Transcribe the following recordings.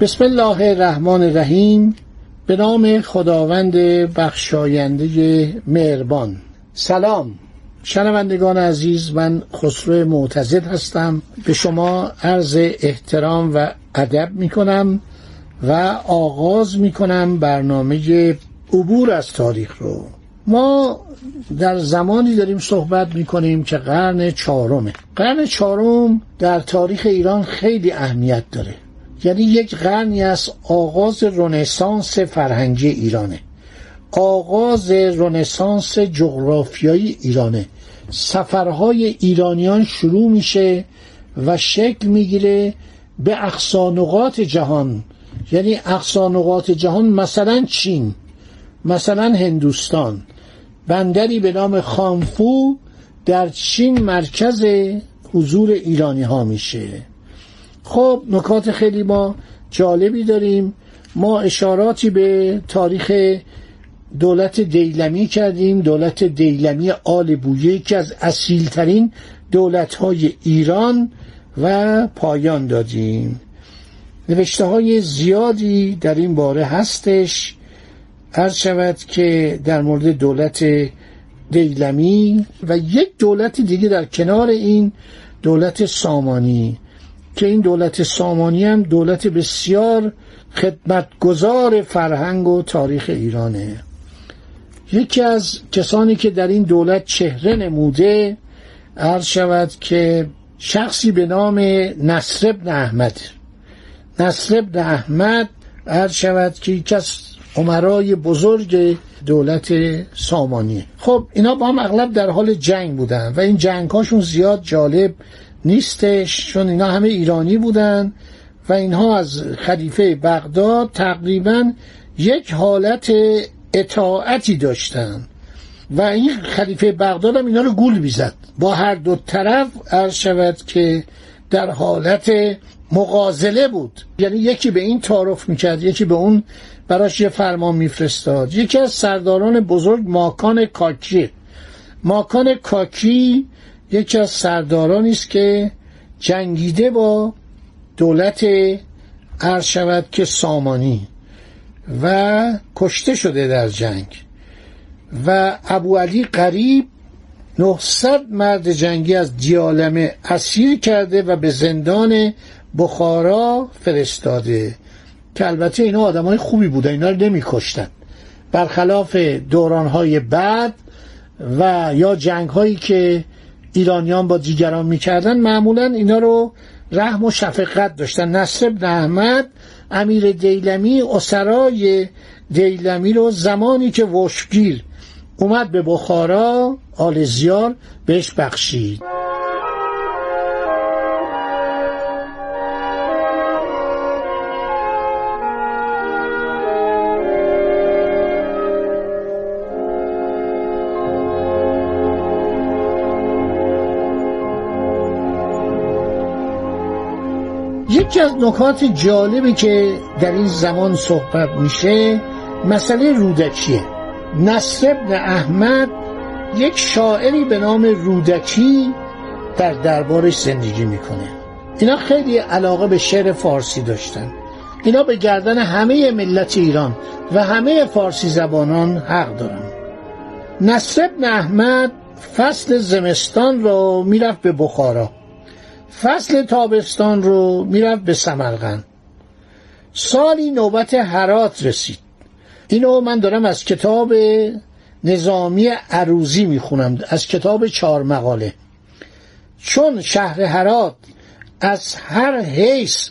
بسم الله الرحمن الرحیم. به نام خداوند بخشاینده مهربان. سلام. شنوندگان عزیز من خسرو معتزد هستم. به شما عرض احترام و ادب می کنم و آغاز می کنم برنامه عبور از تاریخ رو. ما در زمانی داریم صحبت می کنیم که قرن چهارمه. قرن چهارم در تاریخ ایران خیلی اهمیت داره. یعنی یک قرنی از آغاز رنسانس فرهنگی ایرانه. آغاز رنسانس جغرافیایی ایرانه. سفرهای ایرانیان شروع میشه و شکل می‌گیره به اقصانقات جهان. یعنی اقصانقات جهان مثلا چین مثلا هندوستان. بندری به نام خانفو در چین مرکز حضور ایرانی ها میشه. خب نکات خیلی ما جالبی داریم. ما اشاراتی به تاریخ دولت دیلمی کردیم. دولت دیلمی آل بویه یکی از اصیلترین دولت های ایران و پایان دادیم. نوشته های زیادی در این باره هستش. عرض شود که در مورد دولت دیلمی و یک دولت دیگه در کنار این دولت سامانی. که این دولت سامانی هم دولت بسیار خدمتگزار فرهنگ و تاریخ ایرانه. یکی از کسانی که در این دولت چهره نموده عرض شود که شخصی به نام نصر ابن احمد. نصر ابن احمد عرض شود که یکی از عمرای بزرگ دولت سامانیه خب اینا با هم اغلب در حال جنگ بودن و این جنگ هاشون زیاد جالب نیستش چون اینا همه ایرانی بودن و اینها از خلیفه بغداد تقریبا یک حالت اطاعتی داشتن. و این خلیفه بغداد هم اینا رو گول بیزد با هر دو طرف عرض شود که در حالت مغازله بود. یعنی یکی به این تعارف می‌کرد یکی به اون براش یه فرمان میفرستاد. یکی از سرداران بزرگ ماکان کاکی ماکان کاکی یکی از سردارانی است که جنگیده با دولت عرض شود که سامانی و کشته شده در جنگ. و ابو علی قریب 900 مرد جنگی از دیالمه اسیر کرده و به زندان بخارا فرستاده. که البته اینا آدم های خوبی بودن اینا رو نمی کشتن برخلاف دورانهای بعد و یا جنگ هایی که ایرانیان با دیگران می‌کردن معمولا اینا رو رحم و شفقت داشتن. نصر ابن احمد امیر دیلمی اسرای دیلمی رو زمانی که وشگیر اومد به بخارا آل زیار بهش بخشید. یکی از نکات جالبی که در این زمان صحبت میشه مسئله رودکیه. نصر ابن احمد یک شاعری به نام رودکی در دربارش زندگی می‌کنه. اینا خیلی علاقه به شعر فارسی داشتن. اینا به گردن همه ملت ایران و همه فارسی زبانان حق دارن. نصر ابن احمد فصل زمستان رو می‌رفت به بخارا. فصل تابستان رو می‌رفت به سمرقند. سالی نوبت هرات رسید. اینو من دارم از کتاب نظامی عروزی می‌خونم از کتاب چهار مقاله. چون شهر هرات از هر حیث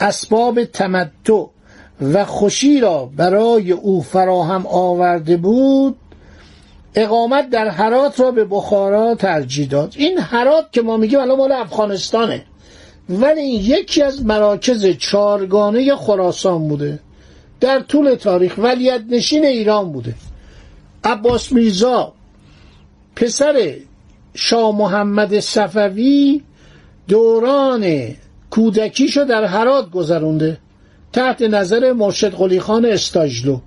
اسباب تمتع و خوشی را برای او فراهم آورده بود اقامت در هرات را به بخارا ترجیح داد. این هرات که ما میگیم الان مال افغانستانه. ولی این یکی از مراکز چارگانه خراسان بوده. در طول تاریخ ولیت نشین ایران بوده. عباس میرزا پسر شاه محمد صفوی دوران کودکیشو در هرات گذرونده. تحت نظر مرشد قلیخان استاجلو.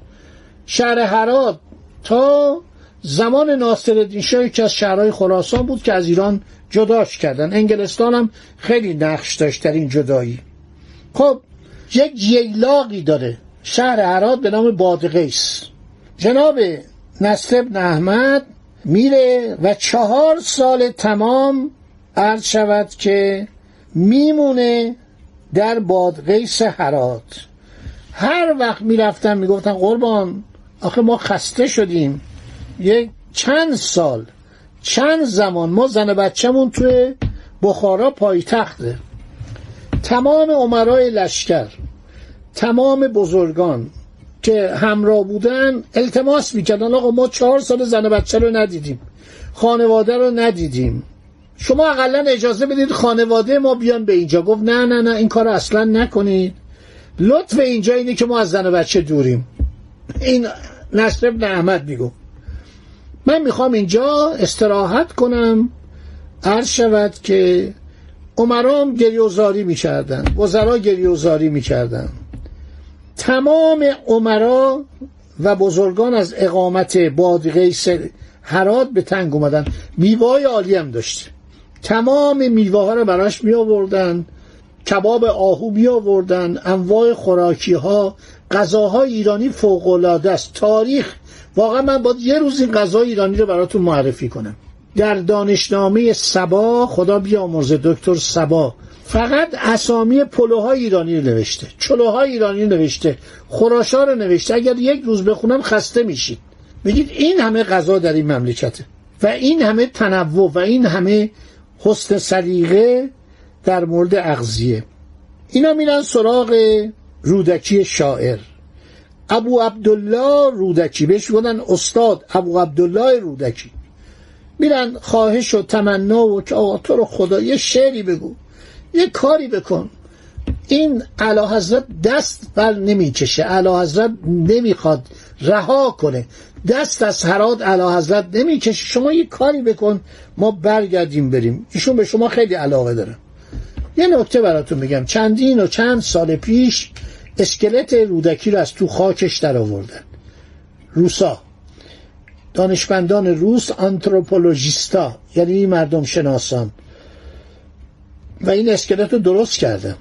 شهر هرات تا زمان ناصرالدین شاه که از شهرهای خراسان بود که از ایران جداش کردن. انگلستان هم خیلی نقش داشت در این جدایی. خب یک جیلاقی داره. شهر هرات به نام بادغیس. جناب نصر ابن احمد میره و چهار سال تمام عرض شود که میمونه در بادغیس هرات. هر وقت می‌رفتن می‌گفتن قربان آخه ما خسته شدیم. یک چند سال چند زمان ما زن بچهمون توی بخارا پایتخته. تمام عمرای لشکر تمام بزرگان که همراه بودن التماس می‌کردن آقا ما چهار سال زن بچه رو ندیدیم خانواده رو ندیدیم. شما اقلا اجازه بدید خانواده ما بیان به اینجا. گفت نه نه نه این کار اصلا نکنید. لطف اینجا اینه که ما از زن بچه دوریم. این نصر ابن احمد میگو من می‌خوام اینجا استراحت کنم. عرض شود که عمرام گریوزاری می‌کردن. وزرا گریوزاری می‌کردن. تمام عمرا و بزرگان از اقامت بادغیس هرات به تنگ اومدن. میوه عالی هم داشت. تمام میوه ها رو براش می آوردن کباب آهو می آوردن انواع خوراکی ها غذاهای ایرانی فوق العاده است. تاریخ واقعا من باید یه روز این غذای ایرانی رو براتون معرفی کنم. در دانشنامه سبا خدا بیامرزه دکتر سبا فقط اسامی پلوهای ایرانی رو نوشته چلوهای ایرانی رو نوشته خراشا رو نوشته. اگر یک روز بخونم خسته میشید. میگید این همه غذا در این مملکته. و این همه تنوع و این همه حسن سلیقه در مورد اغذیه. اینا میرن سراغ رودکی شاعر. ابو عبدالله رودکی. بهش بودن استاد ابو عبدالله رودکی. میرن خواهش و تمنا و که آقا تو رو خدا یه شعری بگو یه کاری بکن. این علا حضرت دست بر نمی‌کشه علا حضرت نمی‌خواد رها کنه. دست از حرات علا حضرت نمی‌کشه شما یه کاری بکن ما برگردیم بریم. ایشون به شما خیلی علاقه داره. یه نکته براتون بگم چندین و چند سال پیش اسکلت رودکی رو از تو خاکش در آوردن. روسا. دانشمندان روس آنتروپولوژیستا یعنی مردم شناسان. و این اسکلت رو درست کردن.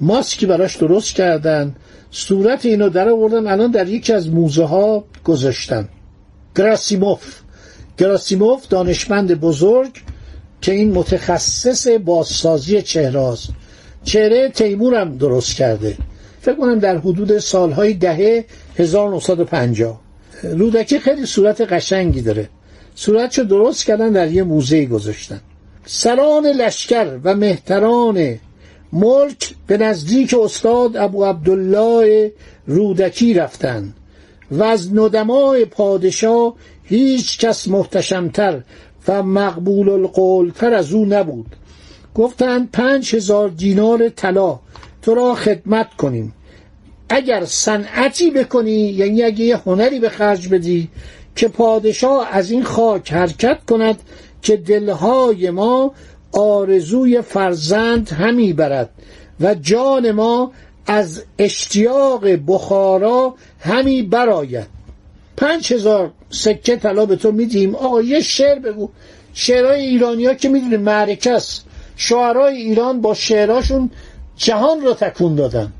ماسکی براش درست کردن. صورت اینو در آوردن. الان در یکی از موزه ها گذاشتن. گراسیموف. گراسیموف دانشمند بزرگ که این متخصص بازسازی چهره است چهره تیمور هم درست کرده. فکر کنم در حدود سالهای دهه 1950 رودکی خیلی صورت قشنگی داره. صورتشو درست کردن در یه موزه گذاشتن. سران لشکر و مهتران ملک به نزدیک استاد ابو عبدالله رودکی رفتند و از ندمای پادشاه هیچ کس محتشمتر و مقبول القولتر از او نبود. گفتند پنج هزار دینار طلا تو را خدمت کنیم. اگر صنعتی بکنی یعنی اگه یه هنری به خرج بدی که پادشاه از این خاک حرکت کند که دلهای ما آرزوی فرزند همی برد و جان ما از اشتیاق بخارا همی براید پنج هزار سکه طلا به تو میدیم. آقا یه شعر بگو. شعرهای ایرانی ها که می‌دونی معرکه است. شعرهای ایران با شعرهاشون جهان رو تکون دادن.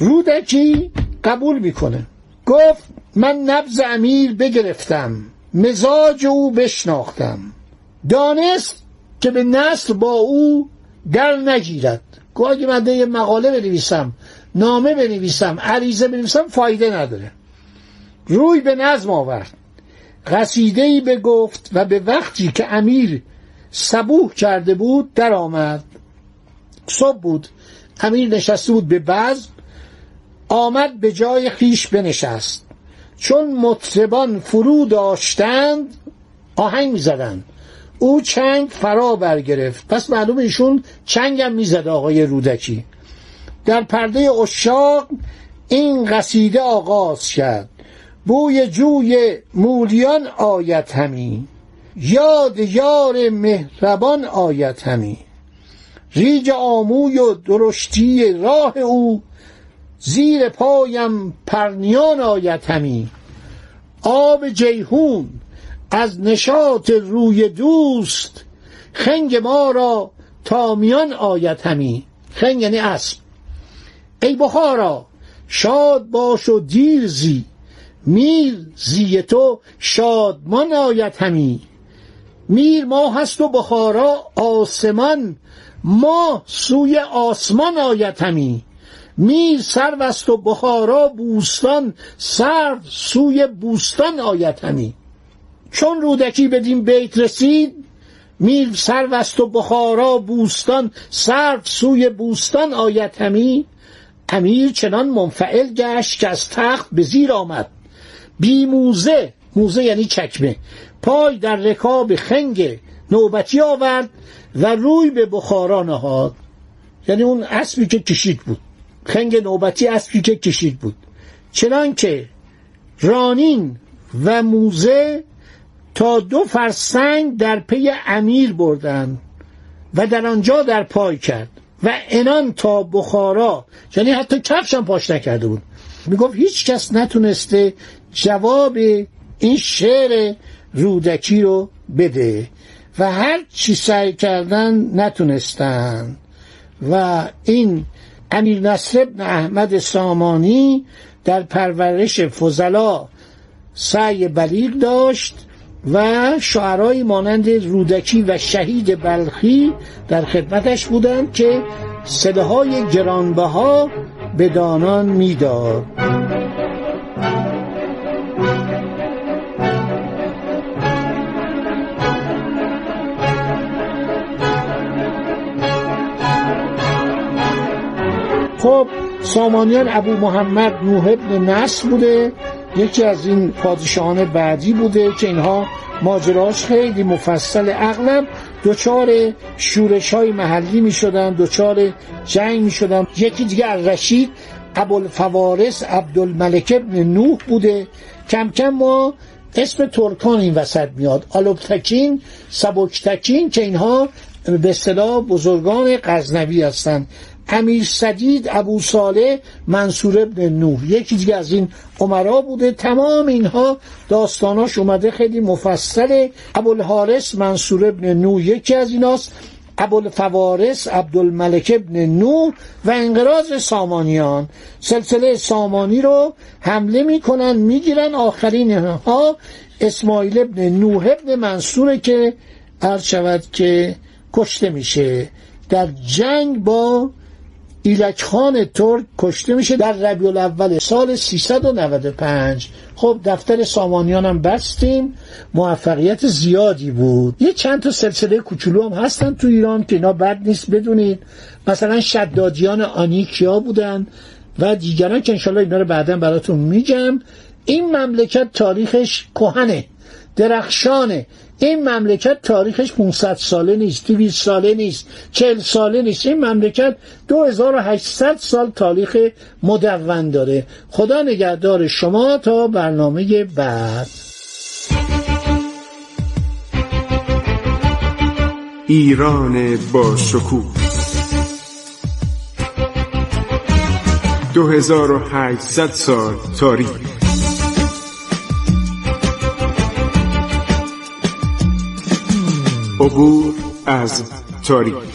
رودکی قبول می‌کنه. گفت من نبز امیر بگرفتم مزاج او بشناختم. دانست که به نسل با او در نگیرد. گفت اگه من یه مقاله بنویسم نامه بنویسم عریضه بنویسم فایده نداره. روی به نظم آورد. قصیده ای بگفت و به وقتی که امیر صبوح کرده بود در آمد صبح بود. امیر نشسته بود به بزم. آمد به جای خیش بنشست. چون مطربان فرو داشتند آهنگ می‌زدند او چنگ فرا برگرفت. پس معلوم ایشون چنگم می‌زد آقای رودکی. در پرده اشاق این قصیده آغاز کرد. بوی جوی مولیان آیت همی. یاد یار مهربان آیت همی. ریج آموی و درشتی راه او زیر پایم پرنیان آیت همی آب جیهون از نشاط روی دوست خنگ ما را تامیان آیت همی خنگ یعنی اسب. ای بخارا شاد باش و دیر زی. میر زی تو شادمان آیت همی میر ما هست و بخارا آسمان ما سوی آسمان آیت همی میر سرو است و بخارا بوستان سرو سوی بوستان آیت همی. چون رودکی بدین بیت رسید میر سرو است و بخارا بوستان سرو سوی بوستان آیت همی. امیر چنان منفعل گشت که از تخت به زیر آمد. بی موزه موزه یعنی چکمه. پای در رکاب خنگ نوبتی آورد و روی به بخارا نهاد. یعنی اون اسبی که کشید بود. خنگ نوبتی اسبی که کشید بود. چنان که رانین و موزه تا دو فرسنگ در پی امیر بردند و در آنجا در پای کرد و انان تا بخارا یعنی حتی کفش هم پاش نکرده بود. می‌گفت هیچ کس نتونسته جواب این شعر رودکی رو بده و هر چی سعی کردن نتونستن و این امیر نصر ابن احمد سامانی در پرورش فضلا سعی بلیغ داشت و شعرهای مانند رودکی و شهید بلخی در خدمتش بودند که صداهای گرانبها به دانان می‌داد. خب سامانیان ابو محمد نوح ابن نصر بوده یکی از این پادشاهان بعدی بوده که اینها ماجراش خیلی مفصل اغلب دچار شورش های محلی می شدن دچار جنگ می شدن یکی دیگه رشید ابوالفوارس عبدالملک ابن نوح بوده. کم کم ما اسم ترکان این وسط میاد. آلوبتکین سبکتکین که اینها به اصطلاح بزرگان غزنوی هستند امیر سدید ابو صالح منصور ابن نوح. یکی دیگه از این عمرا بوده. تمام اینها داستاناش اومده خیلی مفصله. ابوالحارس منصور ابن نوح یکی از ایناست. ابوالفوارس عبدالملک ابن نوح و انقراض سامانیان. سلسله سامانی رو حمله می‌کنن می‌گیرن. آخرین ها اسماعیل ابن نوح ابن منصوره که عرض شود که کشته میشه. در جنگ با ایلک خان ترک کشته میشه در ربیع الاول سال 395 خب دفتر سامانیان هم بستیم. موفقیت زیادی بود. یه چند تا سلسله کوچولو هم هستن تو ایران که اینا بد نیست بدونید مثلا شدادیان آنیکیا بودن و دیگران که انشالله اینا رو بعدا براتون میگم. این مملکت تاریخش کهنه درخشانه. این مملکت تاریخش 500 ساله نیست 200 ساله نیست 40 ساله نیست. این مملکت 2800 سال تاریخ مدون داره. خدا نگهدار شما تا برنامه بعد. ایران با شکوه. 2800 سال تاریخ. عبور از تاریخ